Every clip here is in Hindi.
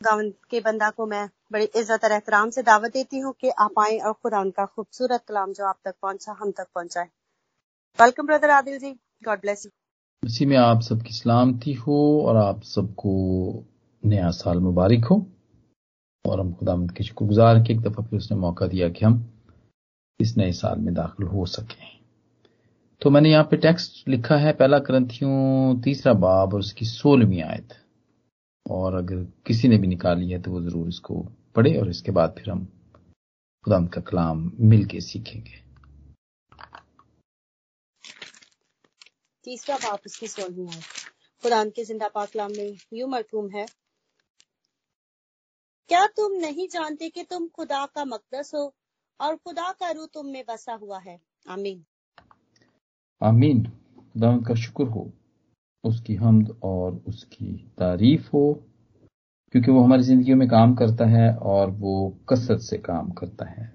गावन के बंदा को मैं बड़ी इज़्ज़त और एहतराम से दावत देती हूँ कि आप आए और खुदा उनका खूबसूरत कलाम जो आप तक पहुँचा, हम तक पहुँचाए। Welcome brother Adil ji. God bless you इसी में आप सबकी सलामती हो और आप सबको नया साल मुबारक हो। और हम खुदा के शुक्रगुजार के एक दफ़ा फिर उसने मौका दिया कि हम इस नए साल में दाखिल हो सके। तो मैंने यहाँ पे टेक्स्ट लिखा है, पहला ग्रंथियों तीसरा बाब और उसकी सोलहवीं आयत। और अगर किसी ने भी निकाली है तो वो ज़रूर इसको पढ़े और इसके बाद फिर हम खुदाम का कलाम मिल के सीखेंगे। तीसरा बाप उसकी सोलहवीं आयत खुदा के ज़िंदा पाकलाम में यू मरकूम है। क्या तुम नहीं जानते कि तुम खुदा का मकदस हो और खुदा का रू तुम में बसा हुआ है? आमीन। आमीन। खुदा का शुक्र हो। उसकी हमद और उसकी तारीफ़ हो, क्योंकि वो हमारी ज़िंदगी में काम करता है और वो कसरत से काम करता है।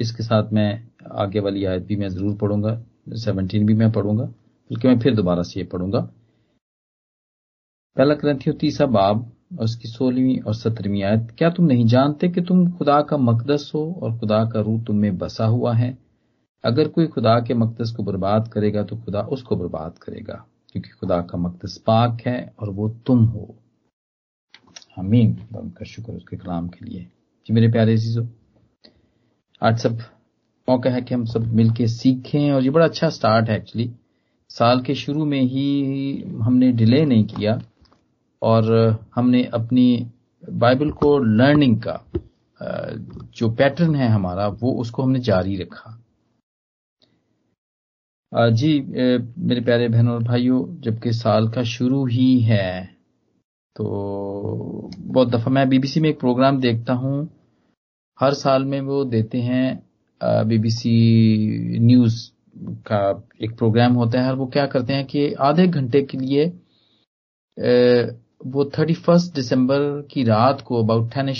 इसके साथ मैं आगे वाली आयत भी मैं ज़रूर पढ़ूँगा सेवनटीन भी मैं पढ़ूँगा, बल्कि मैं फिर दोबारा से ये पढ़ूँगा। पहला ग्रंथियों तीसरा बाब और उसकी सोलहवीं और सत्रहवीं आयत, क्या तुम नहीं जानते कि तुम खुदा का मकदस हो और खुदा का रूह तुम में बसा हुआ है? अगर कोई खुदा के मकदस को बर्बाद करेगा तो खुदा उसको बर्बाद करेगा, क्योंकि खुदा का मकदस पाक है और वो तुम हो। हमीन उनका शुक्र उसके कलाम के लिए। जी मेरे प्यारे चीज़ों आज सब मौका है कि हम सब मिलके सीखें, और ये बड़ा अच्छा स्टार्ट है एक्चुअली साल के शुरू में ही हमने डिले नहीं किया, और हमने अपनी बाइबल को लर्निंग का जो पैटर्न है हमारा, वो उसको हमने जारी रखा। जी मेरे प्यारे बहनों और भाइयों, जबकि साल का शुरू ही है तो बहुत दफ़ा मैं बीबीसी में एक प्रोग्राम देखता हूँ। हर साल में वो देते हैं बीबीसी न्यूज़ का एक प्रोग्राम होता है और वो क्या करते हैं कि आधे घंटे के लिए वो थर्टी फ़र्स्ट दिसंबर की रात को, about ten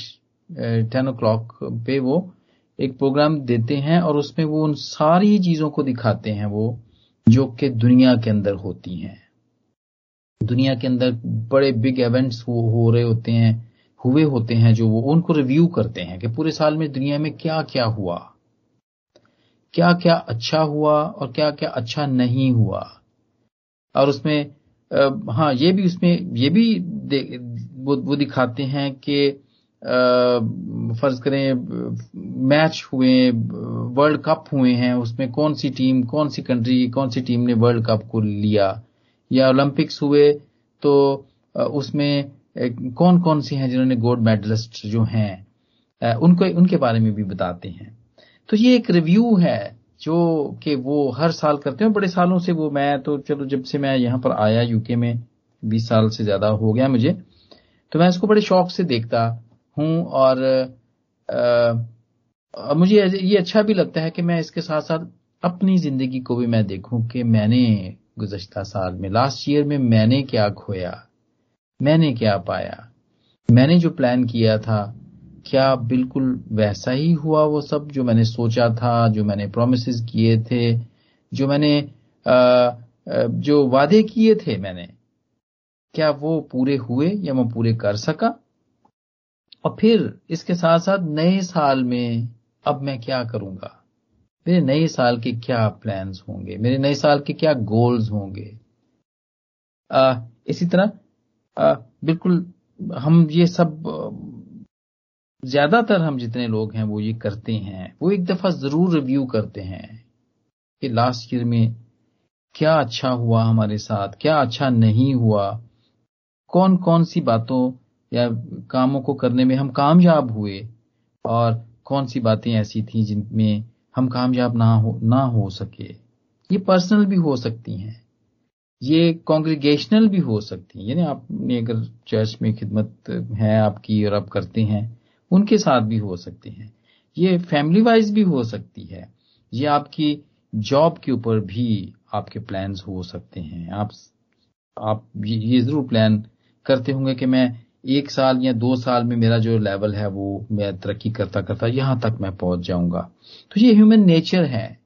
ten o'clock पे वो एक प्रोग्राम देते हैं और उसमें वो उन सारी चीज़ों को दिखाते हैं वो जो कि दुनिया के अंदर होती हैं। दुनिया के अंदर बड़े बिग इवेंट्स हो, हो रहे होते हैं हुए होते हैं जो वो उनको रिव्यू करते हैं कि पूरे साल में दुनिया में क्या क्या हुआ। क्या क्या अच्छा हुआ और क्या क्या अच्छा नहीं हुआ। और उसमें हाँ ये भी उसमें ये भी वो, वो दिखाते हैं कि फ़र्ज़ करें, मैच हुए, वर्ल्ड कप हुए हैं, उसमें कौन सी टीम, कौन सी कंट्री, कौन सी टीम ने वर्ल्ड कप को लिया? या ओलंपिक्स हुए तो उसमें कौन कौन सी हैं जिन्होंने गोल्ड मेडलिस्ट जो हैं? उनको, उनके बारे में भी बताते हैं। तो ये एक रिव्यू है, जो कि वो हर साल करते हैं बड़े सालों से वो मैं तो चलो जब से मैं यहाँ पर आया यूके में, बीस साल से ज़्यादा हो गया मुझे तो मैं इसको बड़े शौक से देखता हूँ और आ, मुझे ये अच्छा भी लगता है कि मैं इसके साथ साथ अपनी ज़िंदगी को भी मैं देखूँ कि मैंने गुजश्ता साल में लास्ट ईयर में मैंने क्या खोया मैंने क्या पाया मैंने जो प्लान किया था क्या बिल्कुल वैसा ही हुआ वो सब जो मैंने सोचा था जो मैंने प्रोमिस किए थे जो मैंने आ, जो वादे किए थे मैंने क्या वो पूरे हुए या मैं पूरे कर सका? और फिर इसके साथ साथ नए साल में अब मैं क्या करूँगा? मेरे नए साल के क्या प्लान्स होंगे? मेरे नए साल के क्या गोल्स होंगे? आ, इसी तरह आ, बिल्कुल हम ये सब ज़्यादातर हम जितने लोग हैं वो ये करते हैं। वो एक दफ़ा ज़रूर रिव्यू करते हैं कि लास्ट ईयर में क्या अच्छा हुआ हमारे साथ क्या अच्छा नहीं हुआ। कौन कौन सी बातों या कामों को करने में हम कामयाब हुए। और कौन सी बातें ऐसी थी जिनमें हम कामयाब ना हो ना हो सके? ये पर्सनल भी हो सकती हैं। ये कॉन्ग्रीगेशनल भी हो सकती हैं। यानी आपने अगर चर्च में खिदमत है आपकी और आप करते हैं, उनके साथ भी हो सकते हैं। ये फैमिली वाइज भी हो सकती है। ये आपकी जॉब के ऊपर भी आपके प्लान्स हो सकते हैं। आप आप ये ज़रूर प्लान करते होंगे कि मैं एक साल या दो साल में मेरा जो लेवल है वो मैं तरक्की करता करता यहाँ तक मैं पहुँच जाऊँगा। तो ये ह्यूमन नेचर है।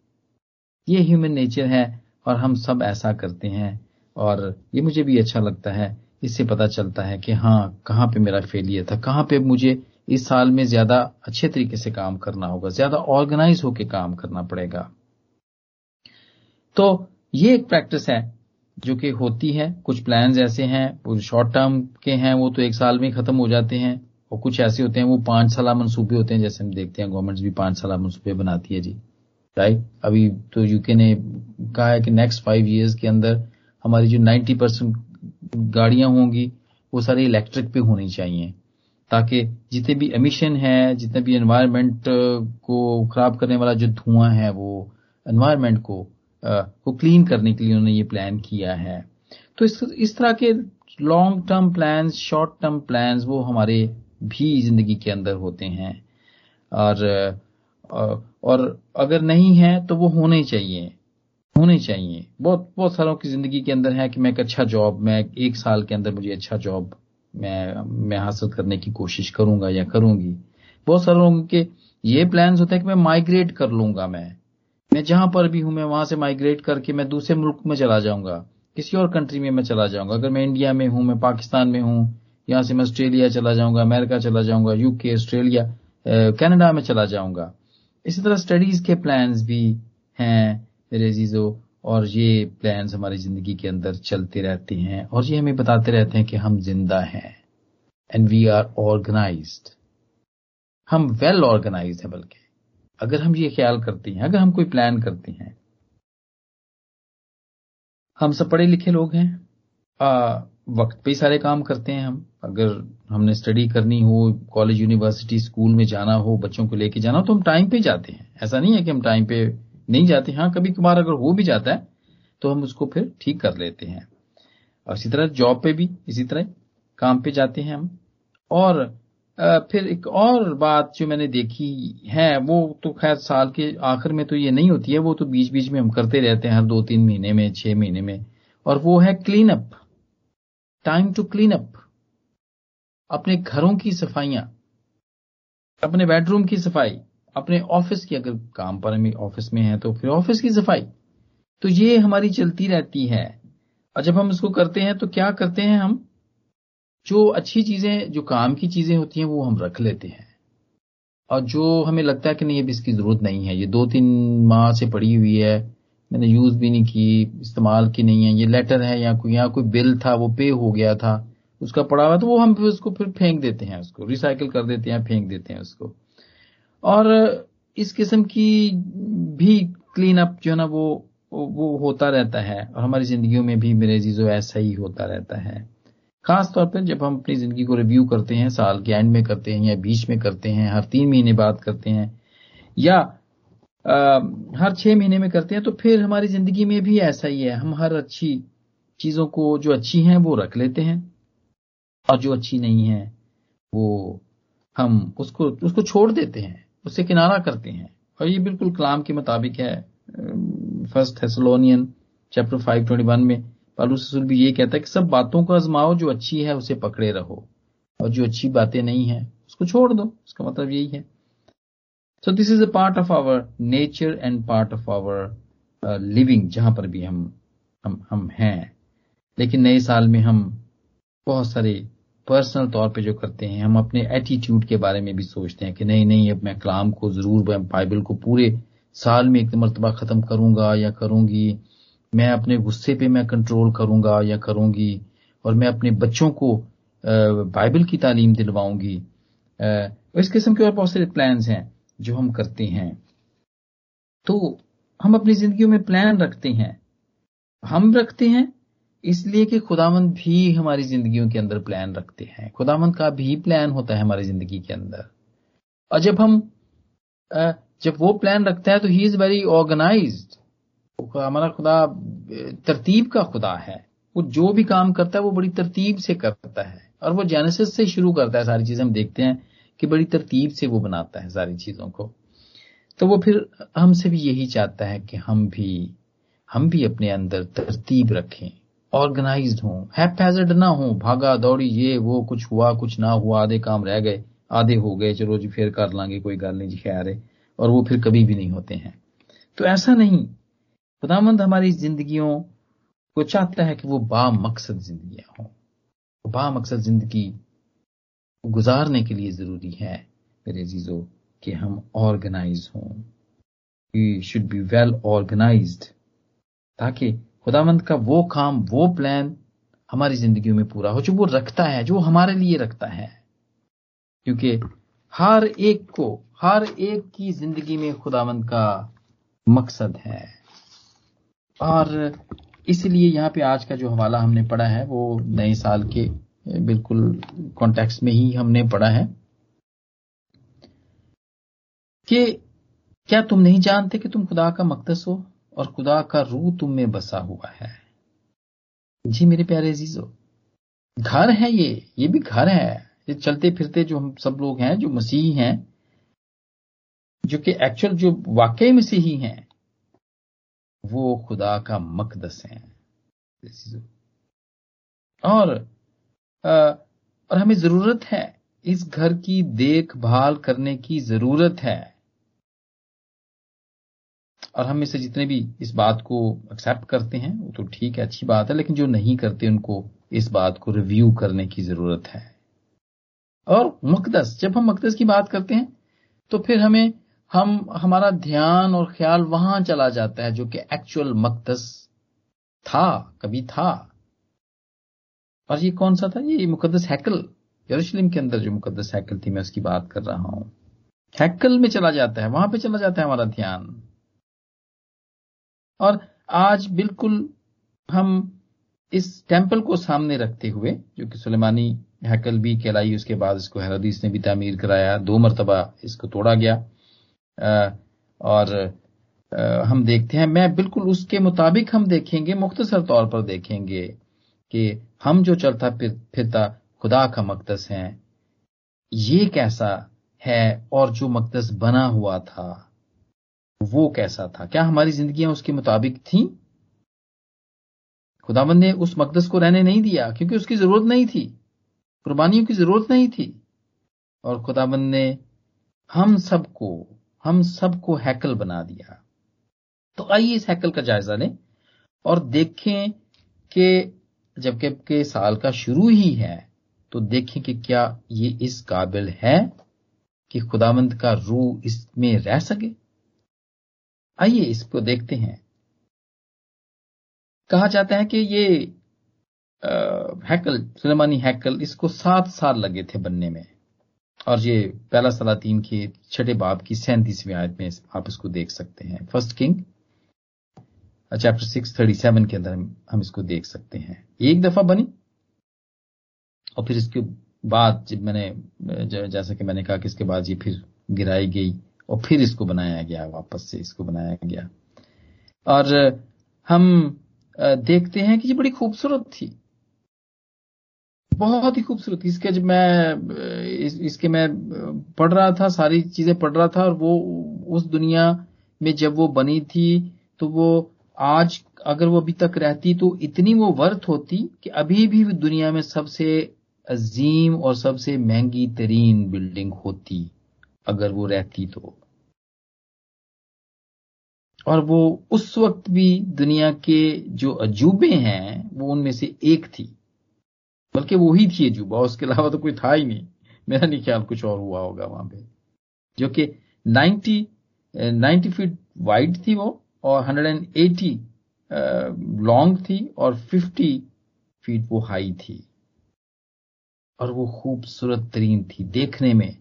ये ह्यूमन नेचर है और हम सब ऐसा करते हैं और ये मुझे भी अच्छा लगता है। इससे पता चलता है कि हाँ कहाँ पे मेरा फेलियर था, कहाँ पे मुझे इस साल में ज़्यादा अच्छे तरीके से काम करना होगा, ज़्यादा ऑर्गेनाइज होकर काम करना पड़ेगा। तो ये एक प्रैक्टिस है। जो कि होती है, कुछ प्लान ऐसे हैं शॉर्ट टर्म के हैं, वो तो एक साल में खत्म हो जाते हैं, और कुछ ऐसे होते हैं, वो पाँच साल मनसूबे होते हैं, जैसे हम देखते हैं गवर्नमेंट भी पाँच साल मनसूबे बनाती है जी। राइट अभी तो यूके ने कहा है कि नेक्स्ट फाइव ईयर्स के अंदर हमारी जो नाइन्टी परसेंट गाड़ियाँ होंगी, वो सारी इलेक्ट्रिक पे होनी चाहिए, ताकि जितने भी एमिशन है, जितने भी एनवायरमेंट को खराब करने वाला जो धुआँ है, वो एनवायरमेंट को को क्लीन करने के लिए उन्होंने ये प्लान किया है। तो इस तरह के long term plan short term plan वो हमारे भी ज़िंदगी के अंदर होते हैं। और और अगर नहीं है तो वो होने चाहिए। होने चाहिए। बहुत बहुत सारों की ज़िंदगी के अंदर है कि मैं एक अच्छा जॉब मैं एक साल के अंदर मुझे अच्छा जॉब मैं मैं हासिल करने की कोशिश करूँगा या करूँगी। बहुत सारे लोगों के ये प्लान होते हैं कि मैं माइग्रेट कर लूँगा मैं। मैं जहाँ पर भी हूँ, मैं वहाँ से माइग्रेट करके मैं दूसरे मुल्क में चला जाऊँगा। किसी और कंट्री में मैं चला जाऊँगा। अगर मैं इंडिया में हूँ, मैं पाकिस्तान में हूँ, यहाँ से मैं ऑस्ट्रेलिया चला जाऊँगा, अमेरिका चला जाऊँगा यूके ऑस्ट्रेलिया कनाडा में चला जाऊँगा। इसी तरह स्टडीज़ के प्लान्स भी हैं मेरे जीजो और ये प्लान्स हमारी ज़िंदगी के अंदर चलते रहते हैं, और ये हमें बताते रहते हैं कि हम ज़िंदा हैं एंड वी आर ऑर्गेनाइज्ड हम वेल ऑर्गेनाइज हैं बल्कि। अगर हम ये ख्याल करते हैं अगर हम कोई प्लान करते हैं हम सब पढ़े लिखे लोग हैं। आ, वक्त पे ही सारे काम करते हैं हम। अगर हमने स्टडी करनी हो कॉलेज यूनिवर्सिटी स्कूल में जाना हो बच्चों को लेके जाना हो तो हम टाइम पे जाते हैं। ऐसा नहीं है कि हम टाइम पे नहीं जाते। हाँ कभी कभार अगर हो भी जाता है तो हम उसको फिर ठीक कर लेते हैं। और इसी तरह जॉब पे भी इसी तरह काम पे जाते हैं हम। और फिर एक और बात जो मैंने देखी है, वो तो खैर साल के आखिर में तो ये नहीं होती है, वो तो बीच बीच में हम करते रहते हैं, हर दो तीन महीने में, छह महीने में। और वो है clean up time to clean up अपने घरों की सफाइयाँ, अपने बेडरूम की सफ़ाई, अपने ऑफ़िस की अगर काम पर हम ऑफ़िस में है तो फिर ऑफ़िस की सफ़ाई। तो ये हमारी चलती रहती है। और जब हम इसको करते हैं तो क्या करते हैं हम? जो अच्छी चीज़ें, जो काम की चीज़ें होती हैं, वो हम रख लेते हैं। और जो हमें लगता है कि नहीं, अब इसकी ज़रूरत नहीं है, ये दो तीन माह से पड़ी हुई है, मैंने यूज़ भी नहीं की, इस्तेमाल की नहीं है, ये लेटर है या कोई यहाँ कोई बिल था, वो पे हो गया था, उसका पड़ा हुआ तो वो हम उसको फिर फेंक देते हैं उसको रिसाइकिल कर देते हैं फेंक देते हैं उसको। और इस किस्म की भी क्लीन अप जो है ना, वो वो होता रहता है, और हमारी जिंदगियों में भी मेरे चीज़ों ऐसा ही होता रहता है। खास तौर पर जब हम अपनी ज़िंदगी को रिव्यू करते हैं साल के एंड में करते हैं या बीच में करते हैं हर तीन महीने बाद करते हैं या आ, हर छह महीने में करते हैं तो फिर हमारी ज़िंदगी में भी ऐसा ही है। हम हर अच्छी चीज़ों को जो अच्छी हैं वो रख लेते हैं और जो अच्छी नहीं है वो हम उसको उसको छोड़ देते हैं उससे किनारा करते हैं। और ये बिल्कुल कलाम के मुताबिक है। First Thessalonian chapter five twenty one में पालूस रसूल भी ये कहता है कि सब बातों को आजमाओ, जो अच्छी है उसे पकड़े रहो, और जो अच्छी बातें नहीं है, उसको छोड़ दो। उसका मतलब यही है। So this is a part of our nature and part of our living जहाँ पर भी हम हम हम हैं। लेकिन नए साल में हम बहुत सारे पर्सनल तौर पे जो करते हैं, हम अपने एटीट्यूड के बारे में भी सोचते हैं कि नहीं नहीं, अब मैं कलाम को ज़रूर बाइबल को पूरे साल में एक मरतबा खत्म करूँगा या करूँगी। मैं अपने गुस्से पे मैं कंट्रोल करूँगा या करूँगी और मैं अपने बच्चों को बाइबल की तालीम दिलवाऊँगी। इस किस्म के और बहुत सारे प्लान्स हैं जो हम करते हैं। तो हम अपनी ज़िंदगी में प्लान रखते हैं। हम रखते हैं इसलिए कि खुदामंद भी हमारी जिंदगियों के अंदर प्लान रखते हैं। खुदामंद का भी प्लान होता है हमारी ज़िंदगी के अंदर। और जब हम जब वो प्लान रखता है तो ही इज़ वेरी ऑर्गेनाइज हमारा खुदा तरतीब का खुदा है। वो जो भी काम करता है, वो बड़ी तरतीब से करता है। और वो जेनेसिस से शुरू करता है, सारी चीज़ें हम देखते हैं कि बड़ी तरतीब से वो बनाता है सारी चीज़ों को। तो वो फिर हमसे भी यही चाहता है कि हम भी हम भी अपने अंदर तरतीब रखें ऑर्गेनाइज हो हैपेजर्ड ना हो, भागा, दौड़ी, ये, वो, कुछ हुआ, कुछ ना हुआ, आधे काम रह गए, आधे हो गए, चलो जी, फिर कर लांगे, कोई गल नहीं, जी, खैर है। और वो फिर कभी भी नहीं होते हैं। तो ऐसा नहीं खुदामंद हमारी जिंदगियों को चाहता है कि वो बा मकसद जिंदगियाँ हों। बामकसद ज़िंदगी गुजारने के लिए ज़रूरी है, मेरे अजीजों, कि हम ऑर्गेनाइज हों। We should be well organised ताकि खुदावंत का वो काम, वो प्लान हमारी ज़िंदगी में पूरा हो, जो वो रखता है, जो हमारे लिए रखता है। क्योंकि हर एक को, हर एक की ज़िंदगी में खुदावंत का मकसद है। और इसलिए यहाँ पे आज का जो हवाला हमने पढ़ा है, वो नए साल के बिल्कुल कॉन्टेक्स्ट में ही हमने पढ़ा है। कि क्या तुम नहीं जानते कि तुम खुदा का मकदस हो और खुदा का रूह तुम में बसा हुआ है? जी मेरे प्यारे अजीजो, घर है ये ये भी घर है। ये चलते फिरते जो हम सब लोग हैं, जो मसीही हैं, जो कि एक्चुअल जो वाकई मसीही हैं वो खुदा का मकदस है। और आ, और हमें ज़रूरत है इस घर की देखभाल करने की ज़रूरत है। और हम इसे जितने भी इस बात को एक्सेप्ट करते हैं वो तो ठीक है अच्छी बात है लेकिन जो नहीं करते उनको इस बात को रिव्यू करने की ज़रूरत है। और मकदस जब हम मकदस की बात करते हैं तो फिर हमें हम, हमारा ध्यान और ख्याल वहाँ चला जाता है जो कि एक्चुअल मकदस था कभी था। और ये कौन सा था? ये मुकदस हैकल, यरूशलेम के अंदर जो मुकदस हैकल थी, मैं उसकी बात कर रहा हूँ। हैकल में चला जाता है, वहाँ पे चला जाता है हमारा ध्यान। और आज बिल्कुल हम इस टेंपल को सामने रखते हुए, जो कि सुलेमानी हैकल भी कहलाई, उसके बाद इसको हैरदीस ने भी तामीर कराया, दो मरतबा इसको तोड़ा गया। और हम देखते हैं। मैं बिल्कुल उसके मुताबिक हम देखेंगे, मुख्तसर तौर पर देखेंगे कि हम जो चलता फिरता खुदा का मकदस है, ये कैसा है और जो मकदस बना हुआ था, वो कैसा था? क्या हमारी जिंदगियाँ उसके मुताबिक थी? खुदाबंद ने उस मकदस को रहने नहीं दिया क्योंकि उसकी ज़रूरत नहीं थी, कुर्बानियों की ज़रूरत नहीं थी। और खुदाबंद ने हम सबको हम सबको हैकल बना दिया। तो आइए इस हैकल का जायजा लें और देखें कि जबकि के साल का शुरू ही है तो देखें कि क्या ये इस काबिल है कि खुदावंत का रूह इसमें रह सके। आइए इसको देखते हैं। कहा जाता है कि ये आ, हैकल सुलेमानी हैकल इसको सात साल लगे थे बनने में। और ये पहला सलातीन के छठे बाब की सैंतीसवीं आयत में आप इसको देख सकते हैं। First king chapter six thirty seven के अंदर हम इसको देख सकते हैं। एक दफ़ा बनी, और फिर इसके बाद जब मैंने जैसा कि मैंने कहा कि इसके बाद ये फिर गिराई गई, और फिर इसको बनाया गया, वापस से इसको बनाया गया। और हम देखते हैं कि ये बड़ी खूबसूरत थी। बहुत ही खूबसूरत। इसके जब मैं इस, इसके मैं पढ़ रहा था सारी चीज़ें पढ़ रहा था और वो उस दुनिया में जब वो बनी थी तो वो आज अगर वो अभी तक रहती तो इतनी वो वर्थ होती कि अभी भी दुनिया में सबसे अजीम और सबसे महँगी तरीन बिल्डिंग होती अगर वो रहती तो। और वो उस वक्त भी दुनिया के जो अजूबे हैं वो उनमें से एक थी। बल्कि वो ही थी अजूबा, उसके अलावा तो कोई था ही नहीं। मेरा नहीं ख्याल कुछ और हुआ होगा वहाँ पे। जो कि 90 90 फीट वाइड थी वो, और 180 लॉन्ग थी, और 50 फीट वो हाई थी। और वो खूबसूरत तरीन थी, देखने में,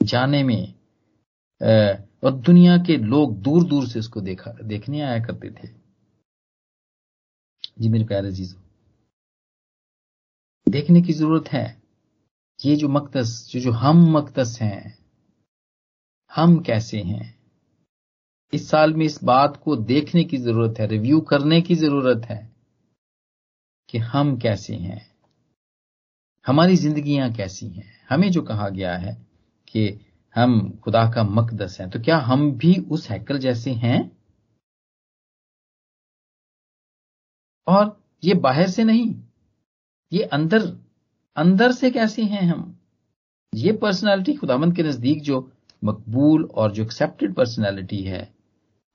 जाने में और दुनिया के लोग दूर दूर से उसको देखा, देखने आया करते थे। जी, मेरे प्यारे जीजो देखने की ज़रूरत है। ये जो मकदस जो जो हम मकदस हैं, हम कैसे हैं? इस साल में इस बात को देखने की ज़रूरत है, रिव्यू करने की ज़रूरत है कि हम कैसे हैं। हमारी जिंदगियाँ कैसी हैं? हमें जो कहा गया है कि हम खुदा का मकदस हैं तो क्या हम भी उस हैकल जैसे हैं? और ये बाहर से नहीं ये अंदर अंदर से कैसे हैं हम? ये पर्सनालिटी खुदामंद के नज़दीक जो मकबूल और जो एक्सेप्टेड पर्सनालिटी है,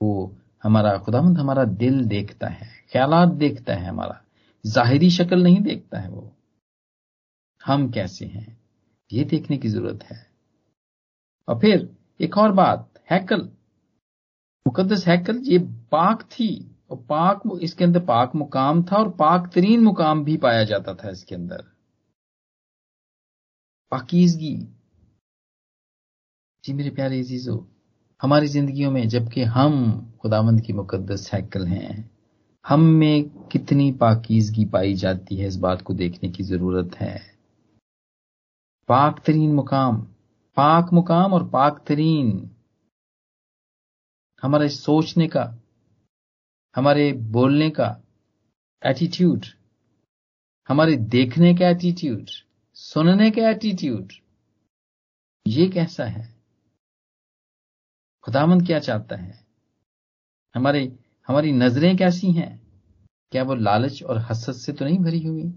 वो हमारा खुदामंद हमारा दिल देखता है ख्याल देखता है हमारा, जाहिरी शक्ल नहीं देखता है वो। हम कैसे हैं? ये देखने की ज़रूरत है। और फिर एक और बात, हैकल मुकदस हैकल, ये पाक थी। और पाक इसके अंदर पाक मुकाम था और पाक तरीन मुकाम भी पाया जाता था इसके अंदर। पाकिजगी। जी मेरे प्यारे अजीजों, हमारी जिंदगियों में जबकि हम खुदावंद की मुकद्दस साइकिल हैं, हम में कितनी पाकिजगी पाई जाती है इस बात को देखने की ज़रूरत है। पाक तरीन मुकाम, पाक मुकाम और पाक तरीन, हमारे सोचने का हमारे बोलने का एटीट्यूड हमारे देखने का एटीट्यूड सुनने का एटीट्यूड ये कैसा है? खुदामंद क्या चाहता है? हमारे, हमारी नज़रें कैसी हैं? क्या वो लालच और हसत से तो नहीं भरी हुई?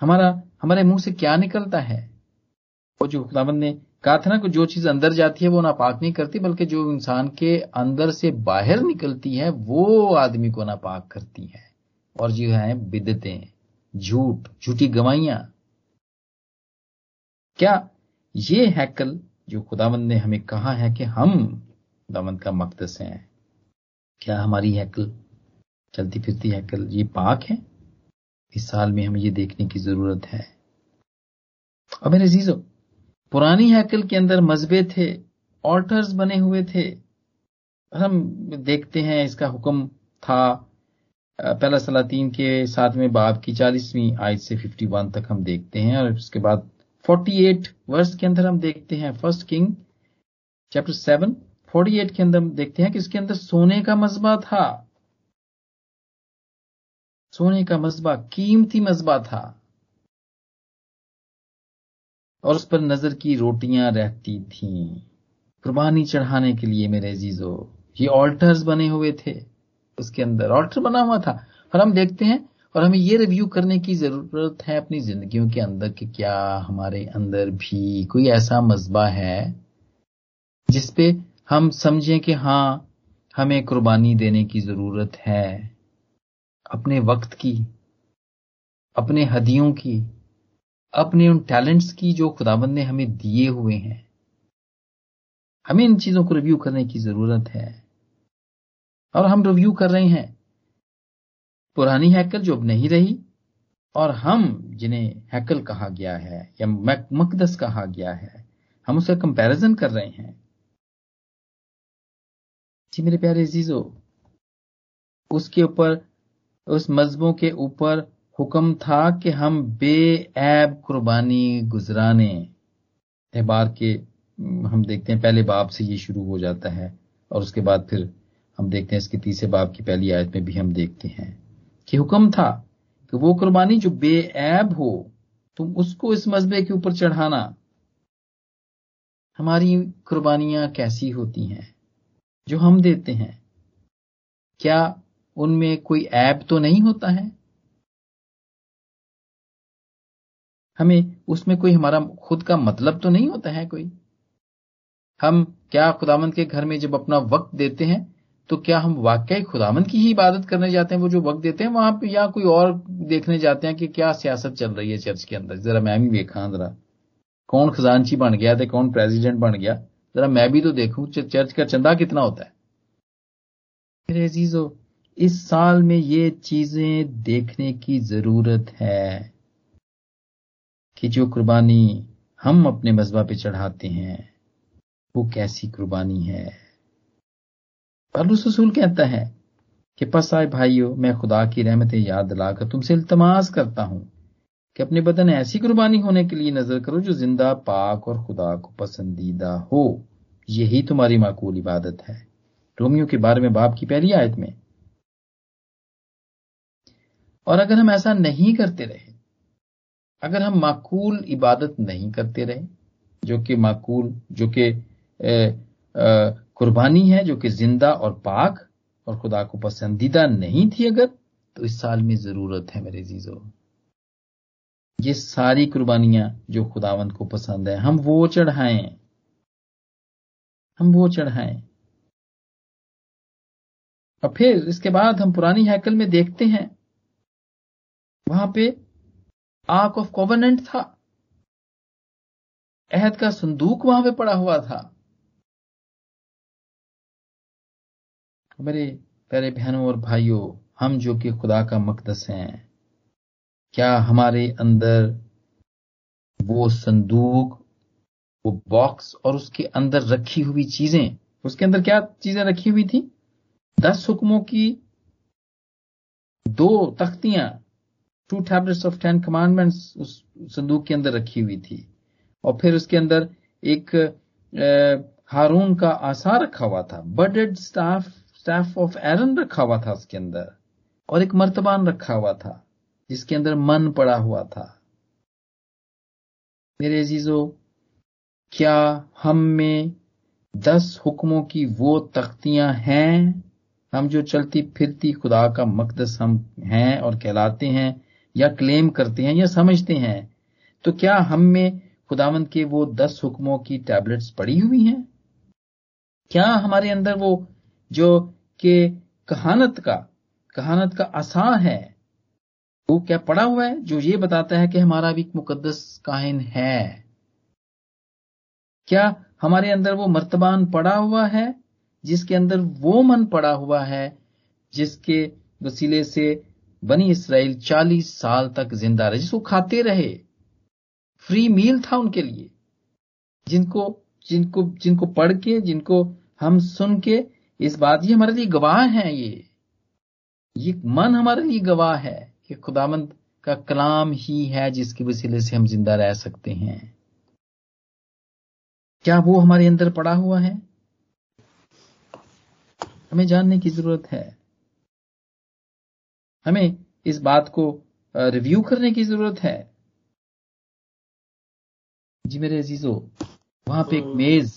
हमारा, हमारे मुँह से क्या निकलता है? वो जो खुदाबंद ने कहा था ना कि जो चीज़ अंदर जाती है, वो नापाक नहीं करती, बल्कि जो इंसान के अंदर से बाहर निकलती है, वो आदमी को नापाक करती है। और जो है, बिदतें, झूठ, झूठी गवाइयाँ क्या ये हैकल जो खुदावंद ने हमें कहा है कि हम खुदावंद का मकदस हैं? क्या हमारी हैकल, चलती फिरती हैकल, ये पाक है? इस साल में हमें ये देखने की ज़रूरत है। अब मेरे जीजो पुरानी हैकल के अंदर मजबे थे, ऑल्टर्स बने हुए थे। हम देखते हैं इसका हुक्म था पहला सलातीन के सातवें बाब की चालीसवीं आयत से 51 तक हम देखते हैं, और उसके बाद 48 वर्ष के अंदर हम देखते हैं फ़र्स्ट किंग चैप्टर सेवन 48 के अंदर हम देखते हैं कि इसके अंदर सोने का मजबा था। सोने का मजबा, कीमती मजबा था। और उस पर नज़र की रोटियाँ रहती थीं। कुर्बानी चढ़ाने के लिए मेरे जीजो ये ऑल्टर्स बने हुए थे। उसके अंदर ऑल्टर बना हुआ था। और हम देखते हैं और हमें ये रिव्यू करने की ज़रूरत है अपनी जिंदगियों के अंदर कि क्या हमारे अंदर भी कोई ऐसा मजबा है जिसपे हम समझें कि हाँ हमें कुर्बानी देने की ज़रूरत है। अपने वक्त की, अपने हदियों की अपने उन टैलेंट्स की जो खुदाबंद ने हमें दिए हुए हैं, हमें इन चीज़ों को रिव्यू करने की ज़रूरत है। और हम रिव्यू कर रहे हैं। पुरानी हैकल जो अब नहीं रही, और हम जिन्हें हैकल कहा गया है, या मकदस कहा गया है, हम उसका कंपैरिजन कर रहे हैं। जी मेरे प्यारे जीजो उसके ऊपर, उस मजहबों के ऊपर हुक्म था कि हम बेऐब कुर्बानी गुजराने, एबार के हम देखते हैं पहले बाप से ये शुरू हो जाता है, और उसके बाद फिर हम देखते हैं इसके तीसरे बाप की पहली आयत में भी हम देखते हैं कि हुक्म था कि वो कुर्बानी जो बेऐब हो, तुम उसको इस मजबे के ऊपर चढ़ाना। हमारी कुर्बानियाँ कैसी होती हैं, जो हम देते हैं? क्या उनमें कोई ऐब तो नहीं होता है? हमें उसमें कोई हमारा खुद का मतलब तो नहीं होता है कोई? हम क्या खुदामंद के घर में जब अपना वक्त देते हैं तो क्या हम वाकई खुदामंद की ही इबादत करने जाते हैं? वो जो वक्त देते हैं, वहाँ पे या कोई और देखने जाते हैं कि क्या सियासत चल रही है चर्च के अंदर? जरा मैं भी देखा, जरा। कौन खजानची बन गया था, कौन प्रेसिडेंट बन गया? जरा मैं भी तो देखूँ चर्च का चंदा कितना होता है? मेरे इस साल में ये चीज़ें देखने की ज़रूरत है। कि जो कुर्बानी हम अपने मजबा पे चढ़ाते हैं, वो कैसी कुर्बानी है? पलूस रसूल कहता है कि, पस आए भाइयों, मैं खुदा की रहमतें याद दिलाकर तुमसे इल्तमास करता हूँ कि अपने बदन ऐसी कुर्बानी होने के लिए नज़र करो जो ज़िंदा, पाक और खुदा को पसंदीदा हो। यही तुम्हारी माकूल इबादत है। रोमियो के बारे में बाप की पहली आयत में। और अगर हम ऐसा नहीं करते रहे अगर हम माकूल इबादत नहीं करते रहे, जो कि माकूल, जो कि कुर्बानी है, जो कि ज़िंदा और पाक, और खुदा को पसंदीदा नहीं थी अगर तो इस साल में ज़रूरत है मेरे जीजो ये सारी कुर्बानियाँ जो खुदावंत को पसंद है, हम वो चढ़ाएँ। हम वो चढ़ाएँ। और फिर इसके बाद हम पुरानी हैकल में देखते हैं, वहाँ पे आर्क ऑफ़ कोवेनेंट था। अहद का संदूक वहाँ पे पड़ा हुआ था। मेरे प्यारे बहनों और भाइयों, हम जो कि खुदा का मकदस हैं, क्या हमारे अंदर वो संदूक, वो बॉक्स और उसके अंदर रखी हुई चीज़ें, उसके अंदर क्या चीज़ें रखी हुई थी? दस हुक्मों की दो तख्तियाँ two tablets of ten commandments उस संदूक के अंदर रखी हुई थी। और फिर उसके अंदर एक हारून का आसार रखा हुआ था, budded staff staff of Aaron रखा हुआ था उसके अंदर, और एक मर्तबान रखा हुआ था, जिसके अंदर मन पड़ा हुआ था। मेरे अजीजो, क्या हम में दस हुक्मों की वो तख्तियाँ हैं? हम जो चलती फिरती खुदा का मकदस हम हैं और कहलाते हैं या क्लेम करते हैं या समझते हैं तो क्या हम में खुदावंत के वो दस हुक्मों की टैबलेट्स पड़ी हुई हैं? क्या हमारे अंदर वो जो के कहानत का कहानत का आसा है, वो क्या पड़ा हुआ है? जो ये बताता है कि हमारा भी मुकद्दस काहिन है। क्या हमारे अंदर वो मर्तबान पड़ा हुआ है, जिसके अंदर वो मन पड़ा हुआ है, जिसके वसीले से बनी इसराइल चालीस साल तक ज़िंदा रहे, जिसको खाते रहे। फ्री मील था उनके लिए। जिनको जिनको जिनको पढ़ के, जिनको हम सुन के, इस बात ये हमारे लिए गवाह हैं ये। ये मन हमारे लिए गवाह है कि खुदामंद का कलाम ही है जिसके वसीले से हम ज़िंदा रह सकते हैं। क्या वो हमारे अंदर पड़ा हुआ है? हमें जानने की ज़रूरत है। हमें इस बात को रिव्यू करने की ज़रूरत है। जी मेरे अजीजो वहाँ पे एक मेज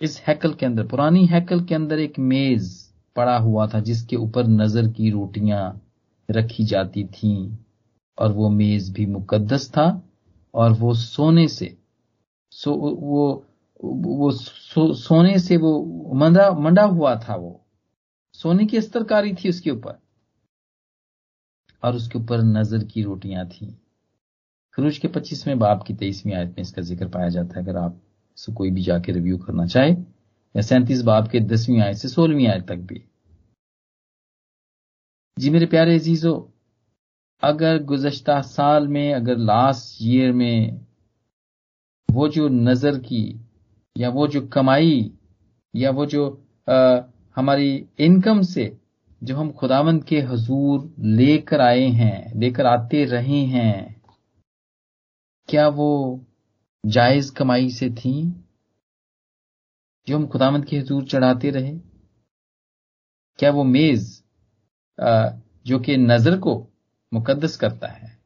इस हैकल के अंदर पुरानी हैकल के अंदर एक मेज पड़ा हुआ था जिसके ऊपर नज़र की रोटियाँ रखी जाती थीं और वो मेज भी मुकद्दस था और वो सोने से सो वो वो सो, सोने से वो मंडा मंडा हुआ था वो। सोने की स्तरकारी थी उसके ऊपर। और उसके ऊपर नज़र की रोटियाँ थी। खरूज के पच्चीसवें बाप की तेईसवीं आयत में इसका ज़िक्र पाया जाता है अगर आप इसको कोई भी जाके रिव्यू करना चाहे या सैंतीस बाप के दसवीं आयत से सोलहवीं आयत तक भी। जी मेरे प्यारे अजीजो अगर गुजश्ता साल में अगर लास्ट ईयर में वो जो नज़र की या वो जो कमाई या वो जो आ, हमारी इनकम से जो हम खुदावंद के हजूर लेकर आए हैं, लेकर आते रहे हैं, क्या वो जायज़ कमाई से थी जो हम खुदावंद के हजूर चढ़ाते रहे? क्या वो मेज जो कि नज़र को मुकद्दस करता है,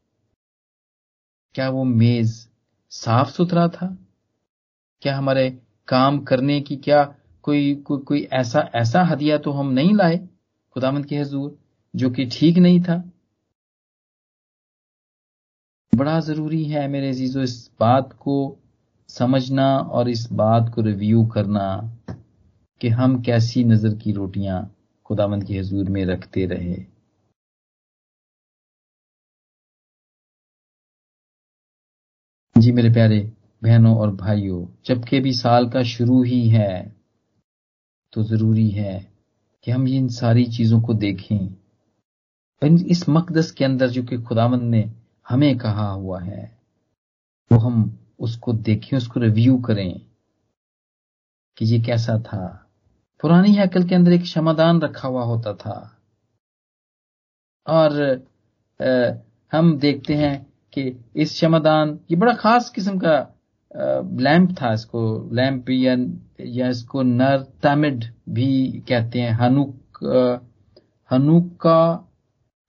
क्या वो मेज साफ़ सुथरा था? क्या हमारे काम करने की क्या कोई कोई कोई ऐसा ऐसा हदिया तो हम नहीं लाए खुदामंद के हजूर, जो कि ठीक नहीं था। बड़ा ज़रूरी है मेरे अजीजो, इस बात को समझना और इस बात को रिव्यू करना कि हम कैसी नज़र की रोटियाँ खुदामंद के हजूर में रखते रहे। जी मेरे प्यारे बहनों और भाइयों, जबकि भी साल का शुरू ही है तो ज़रूरी है कि हम इन सारी चीज़ों को देखें। इस मकदस के अंदर जो कि खुदावंद ने हमें कहा हुआ है वो हम उसको देखें उसको रिव्यू करें कि ये कैसा था। पुरानी हैकल के अंदर एक क्षमादान रखा हुआ होता था। और आ, हम देखते हैं कि इस क्षमादान ये बड़ा खास किस्म का लैंप था इसको, लैंप या या इसको नर तमिड भी कहते हैं, हनुक हनुक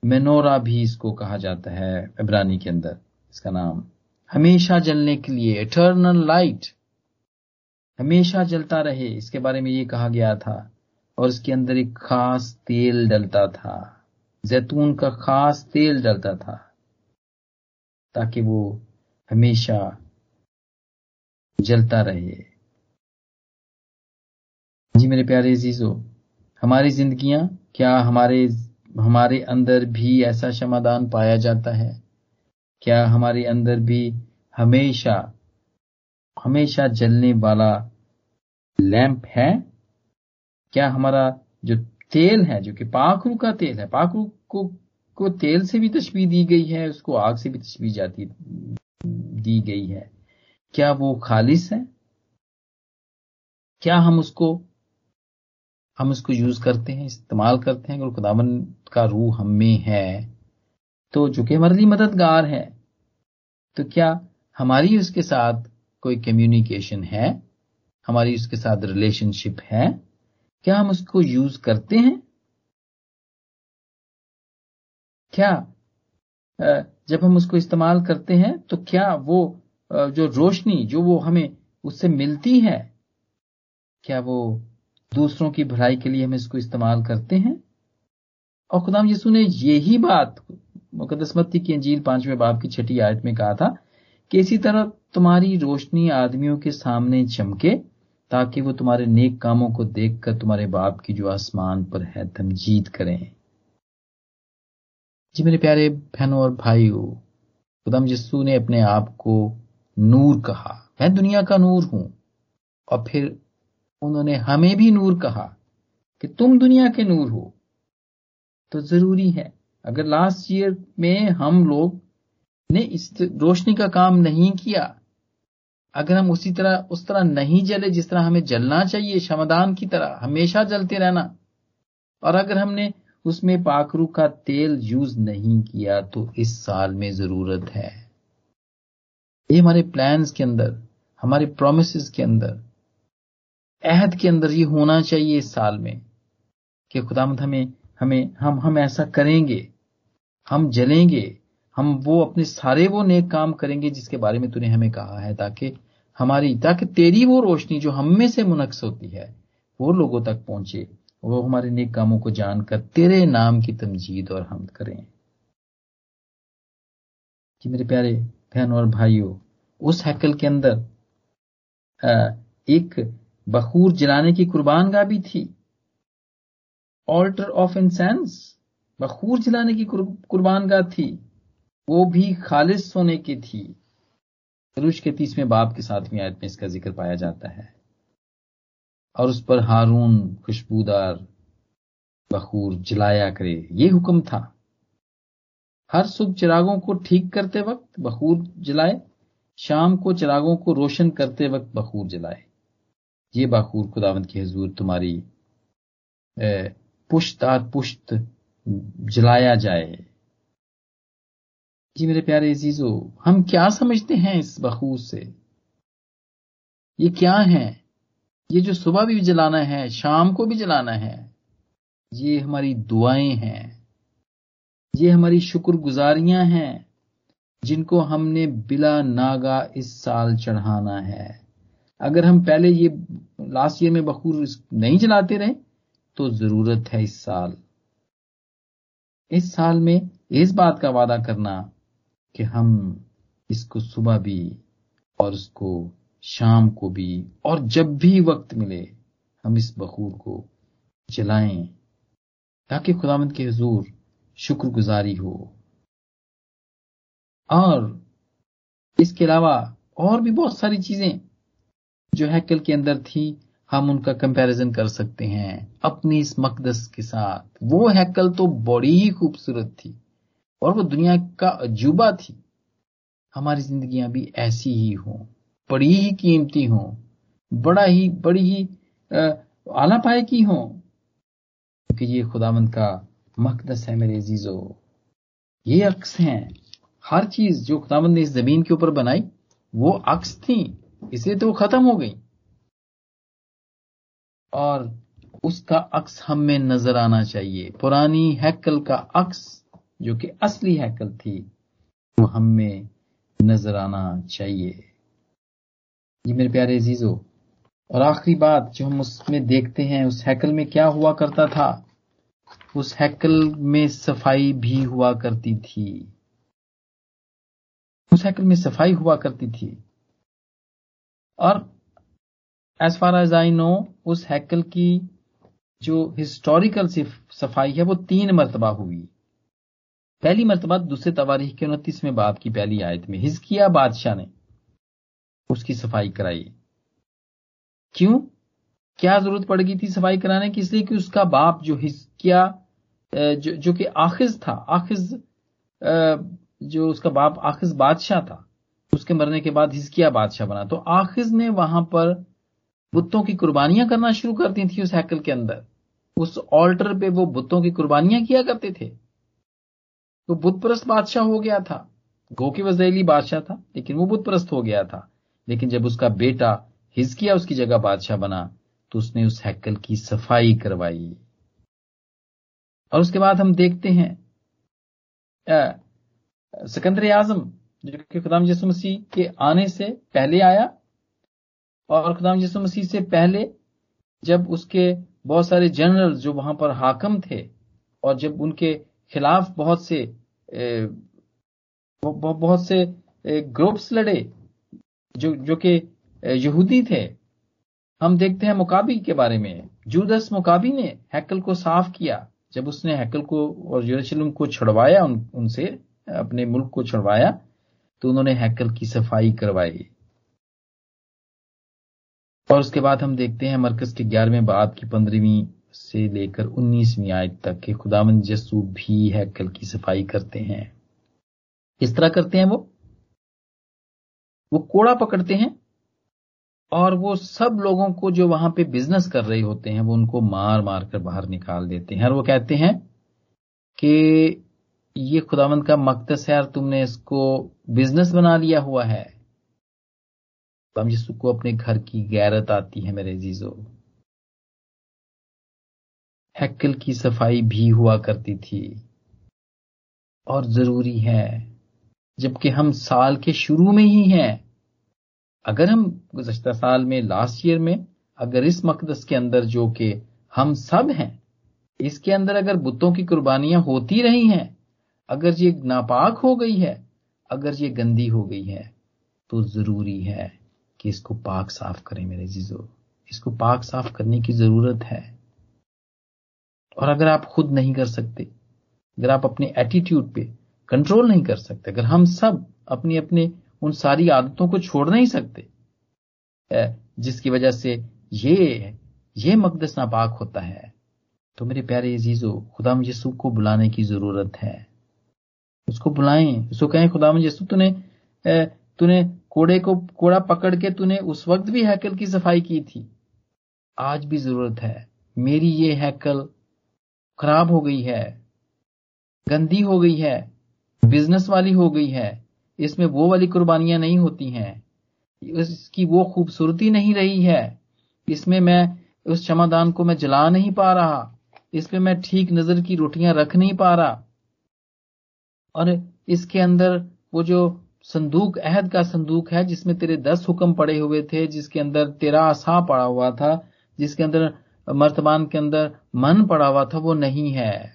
मेनोरा भी इसको कहा जाता है इब्रानी के अंदर, इसका नाम। हमेशा जलने के लिए इटर्नल लाइट हमेशा जलता रहे, इसके बारे में ये कहा गया था, और इसके अंदर एक खास तेल डलता था, जैतून का खास तेल डलता था, ताकि वो हमेशा जलता रहे। जी मेरे प्यारे जीजो हमारी जिंदगियाँ, क्या हमारे हमारे अंदर भी ऐसा क्षमादान पाया जाता है? क्या हमारे अंदर भी हमेशा हमेशा जलने वाला लैंप है? क्या हमारा जो तेल है, जो कि पाखरू का तेल है, पाखरू को को तेल से भी तस्वीर दी गई है, उसको आग से भी तस्वीर जाती, दी गई है। क्या वो खालिश है? क्या हम उसको हम उसको यूज़ करते हैं, इस्तेमाल करते हैं? अगर खुदावन का रूह हम में है तो जो कि हमारे लिए मददगार है तो क्या हमारी उसके साथ कोई कम्युनिकेशन है? हमारी उसके साथ रिलेशनशिप है? क्या हम उसको यूज़ करते हैं? क्या जब हम उसको इस्तेमाल करते हैं तो क्या वो जो रोशनी जो वो हमें उससे मिलती है, क्या वो दूसरों की भलाई के लिए हम इसको इस्तेमाल करते हैं? और खुदाम यीशु ने यही बात मुकदसमती की अंजील पाँचवें बाप की छठी आयत में कहा था कि इसी तरह तुम्हारी रोशनी आदमियों के सामने चमके, ताकि वो तुम्हारे नेक कामों को देखकर तुम्हारे बाप की जो आसमान पर है, तमजीद करें। जी मेरे प्यारे बहनों और भाइयों, खुदाम यस्सू ने अपने आप को नूर कहा, मैं दुनिया का नूर हूँ। और फिर उन्होंने हमें भी नूर कहा कि तुम दुनिया के नूर हो। तो ज़रूरी है, अगर लास्ट ईयर में हम लोग ने इस रोशनी का काम नहीं किया, अगर हम उसी तरह, उस तरह नहीं जले जिस तरह हमें जलना चाहिए शमदान की तरह, हमेशा जलते रहना। और अगर हमने उसमें पाखरू का तेल यूज़ नहीं किया तो इस साल में ज़रूरत है। ये हमारे प्लान्स के अंदर, हमारे प्रोमिस के अंदर, अहद के अंदर ये होना चाहिए इस साल में कि खुदामद हमें हमें, हम हम ऐसा करेंगे, हम जलेंगे, हम वो अपने सारे वो नेक काम करेंगे जिसके बारे में तूने हमें कहा है, ताकि हमारी, ताकि तेरी वो रोशनी जो हम में से मुनक्स होती है, वो लोगों तक पहुँचे, वो हमारे नेक कामों को जानकर तेरे नाम की तमजीद और हम करें। कि मेरे प्यारे बहन और भाइयों उस हैकल के अंदर एक बखूर जलाने की कुर्बान गाह भी थी। ऑल्टर ऑफ़ इंसेंस बखूर जलाने की कुर्बान गाह थी। वो भी खालिश सोने की थी। रुश के तीसवें बाप के सातवीं आयत में इसका ज़िक्र पाया जाता है। और उस पर हारून खुशबूदार बखूर जलाया करे, ये हुक्म था। हर सुख चिरागों को ठीक करते वक्त बखूर जलाए शाम को चिरागों को रोशन करते वक्त बखूर जलाए। ये बाखूर खुदावंत की हजूर तुम्हारी पुश्तार पुश्त जलाया जाए। जी मेरे प्यारे अजीजो, हम क्या समझते हैं इस बखूर से? ये क्या है? ये जो सुबह भी जलाना है, शाम को भी जलाना है, ये हमारी दुआएँ हैं, ये हमारी शुक्रगुजारियाँ हैं जिनको हमने बिला नागा इस साल चढ़ाना है। अगर हम पहले ये लास्ट ईयर में बखूर नहीं जलाते रहे तो ज़रूरत है इस साल। इस साल में इस बात का वादा करना कि हम इसको सुबह भी और उसको शाम को भी और जब भी वक्त मिले, हम इस बखूर को जलाएँ। ताकि खुदामंद के हजूर शुक्रगुजारी हो। और इसके अलावा और भी बहुत सारी चीज़ें जो हैकल के अंदर थी, हम उनका कंपैरिजन कर सकते हैं अपनी इस मकदस के साथ। वो हैकल तो बड़ी ही खूबसूरत थी और वो दुनिया का अजूबा थी। हमारी जिंदगियाँ भी ऐसी ही हों, बड़ी ही कीमती हों, बड़ा ही, बड़ी ही आला पाए की हों। क्योंकि ये खुदामंद का मकदस है मेरे अजीजो। ये अक्स हैं। हर चीज़ जो खुदामंद ने इस ज़मीन के ऊपर बनाई, वो अक्स थी। इसलिए तो वो खत्म हो गई। और उसका अक्स हम नज़र आना चाहिए। पुरानी हैकल का अक्स, जो कि असली हैकल थी, वो हम नज़र आना चाहिए। ये मेरे प्यारे अजीजो, और आखिरी बात जो हम उसमें देखते हैं, उस हैकल में क्या हुआ करता था? उस हैकल में सफ़ाई भी हुआ करती थी। हैकल में सफ़ाई हुआ करती थी। और as far as I know उस हैकल की जो हिस्टोरिकल सफ़ाई है वो तीन मरतबा हुई। पहली मरतबा दूसरे तवारीख के उनतीसवें बाप की पहली आयत में। हिजकिया बादशाह ने उसकी सफ़ाई कराई। क्यों? क्या ज़रूरत पड़ गई थी सफ़ाई कराने की? इसलिए कि उसका बाप जो हिस्किया जो, जो कि आखिज था आखिज जो उसका बाप आखिज बादशाह था, उसके मरने के बाद हिजकिया बादशाह बना। तो आखिज ने वहाँ पर बुतों की कुर्बानियाँ करना शुरू कर दी थी उस हैकल के अंदर। उस ऑल्टर पे वो बुतों की कुर्बानियाँ किया करते थे। तो बुतप्रस्त बादशाह हो गया था। गो की वजैली बादशाह था, लेकिन वो बुतप्रस्त हो गया था। लेकिन जब उसका बेटा हिजकिया उसकी जगह बादशाह बना तो उसने उस हैकल की सफ़ाई करवाई। और उसके बाद हम देखते हैं सिकंदर आज़म जो कि खुदाम यसु मसीह के आने से पहले आया और खुदाम यसु मसीह से पहले जब उसके बहुत सारे जनरल जो वहाँ पर हाकम थे और जब उनके खिलाफ बहुत से बहुत से ग्रुप्स लड़े जो जो कि यहूदी थे हम देखते हैं मुकाबी के बारे में। जूदस मुकाबी ने हैकल को साफ़ किया जब उसने हैकल को और यरूशलेम को छुड़वाया उन, उनसे अपने मुल्क को छुड़वाया तो उन्होंने हैकल की सफ़ाई करवाई। और उसके बाद हम देखते हैं मरकज के ग्यारहवें बाब की पंद्रहवीं से लेकर उन्नीसवीं आयत तक के खुदावंद जस्सू भी हैकल की सफ़ाई करते हैं। किस तरह करते हैं वो। वो कोड़ा पकड़ते हैं और वो सब लोगों को जो वहाँ पे बिज़नेस कर रहे होते हैं, वो उनको मार मार कर बाहर निकाल देते हैं। और वो कहते हैं कि ये खुदावंद का मकदस है और तुमने इसको बिज़नेस बना लिया हुआ है। हम यीशु को अपने घर की गैरत आती है मेरे जीजो हैकल की सफ़ाई भी हुआ करती थी और ज़रूरी है, जबकि हम साल के शुरू में ही हैं। अगर हम गुजशत साल में लास्ट ईयर में, अगर इस मकदस के अंदर जो कि हम सब हैं, इसके अंदर अगर बुतों की कुर्बानियाँ होती रही हैं अगर ये नापाक हो गई है, अगर ये गंदी हो गई है तो ज़रूरी है कि इसको पाक साफ़ करें मेरे जीजो इसको पाक साफ़ करने की ज़रूरत है। और अगर आप खुद नहीं कर सकते, अगर आप अपने एटीट्यूड पे कंट्रोल नहीं कर सकते, अगर हम सब अपनी अपने उन सारी आदतों को छोड़ नहीं सकते जिसकी वजह से ये ये मकदस नापाक होता है तो मेरे प्यारे अजीजो खुदा यसु को बुलाने की ज़रूरत है। उसको बुलाएँ, उसको कहें, खुदा यसु तूने तूने कोड़े को, कोड़ा पकड़ के तूने उस वक्त भी हैकल की सफ़ाई की थी। आज भी ज़रूरत है। मेरी ये हैकल खराब हो गई है, गंदी हो गई है, बिज़नेस वाली हो गई है। इसमें वो वाली कुर्बानियाँ नहीं होती हैं। इसकी वो खूबसूरती नहीं रही है। इसमें मैं, उस क्षमादान को मैं जला नहीं पा रहा। इसमें मैं ठीक नज़र की रोटियाँ रख नहीं पा रहा। और इसके अंदर वो जो संदूक, अहद का संदूक है, जिसमें तेरे दस हुक्म पड़े हुए थे, जिसके अंदर तेरा आसा पड़ा हुआ था, जिसके अंदर मर्तमान के अंदर मन पड़ा हुआ था, वो नहीं है।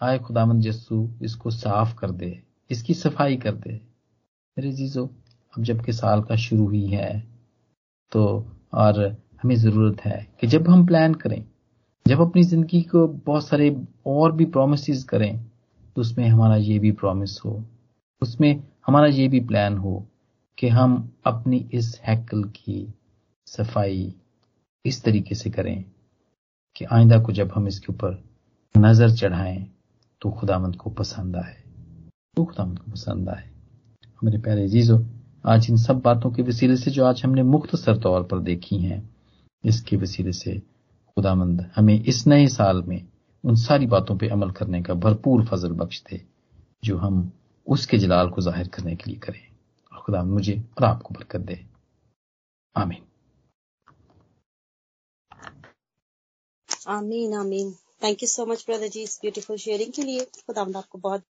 आए खुदामंद यस्सु इसको साफ़ कर दे, इसकी सफ़ाई कर दे। मेरे जीजो, अब जबकि साल का शुरू ही है तो और हमें ज़रूरत है कि जब हम प्लान करें, जब अपनी ज़िंदगी को बहुत सारे और भी प्रोमिस करें तो उसमें हमारा ये भी प्रॉमिस हो। उसमें हमारा ये भी प्लान हो कि हम अपनी इस हैकल की सफ़ाई इस तरीके से करें कि आइंदा को जब हम इसके ऊपर नज़र चढ़ाएँ तो खुदामंद को पसंद आए। तो खुदामंद को पसंद आए। मेरे प्यारे जीजो आज इन सब बातों के वसीले से जो आज हमने मुख्तसर तौर पर देखी हैं, इसके वसीले से खुदामंद हमें इस नए साल में उन सारी बातों पर अमल करने का भरपूर फजल बख्श दे, जो हम उसके जलाल को ज़ाहिर करने के लिए करें। और खुदा मुझे और आपको बरकत दे। आमीन। आमीन आमीन। Thank you so much brother ji इस ब्यूटीफुल शेयरिंग के लिए। खुदा आपको बहुत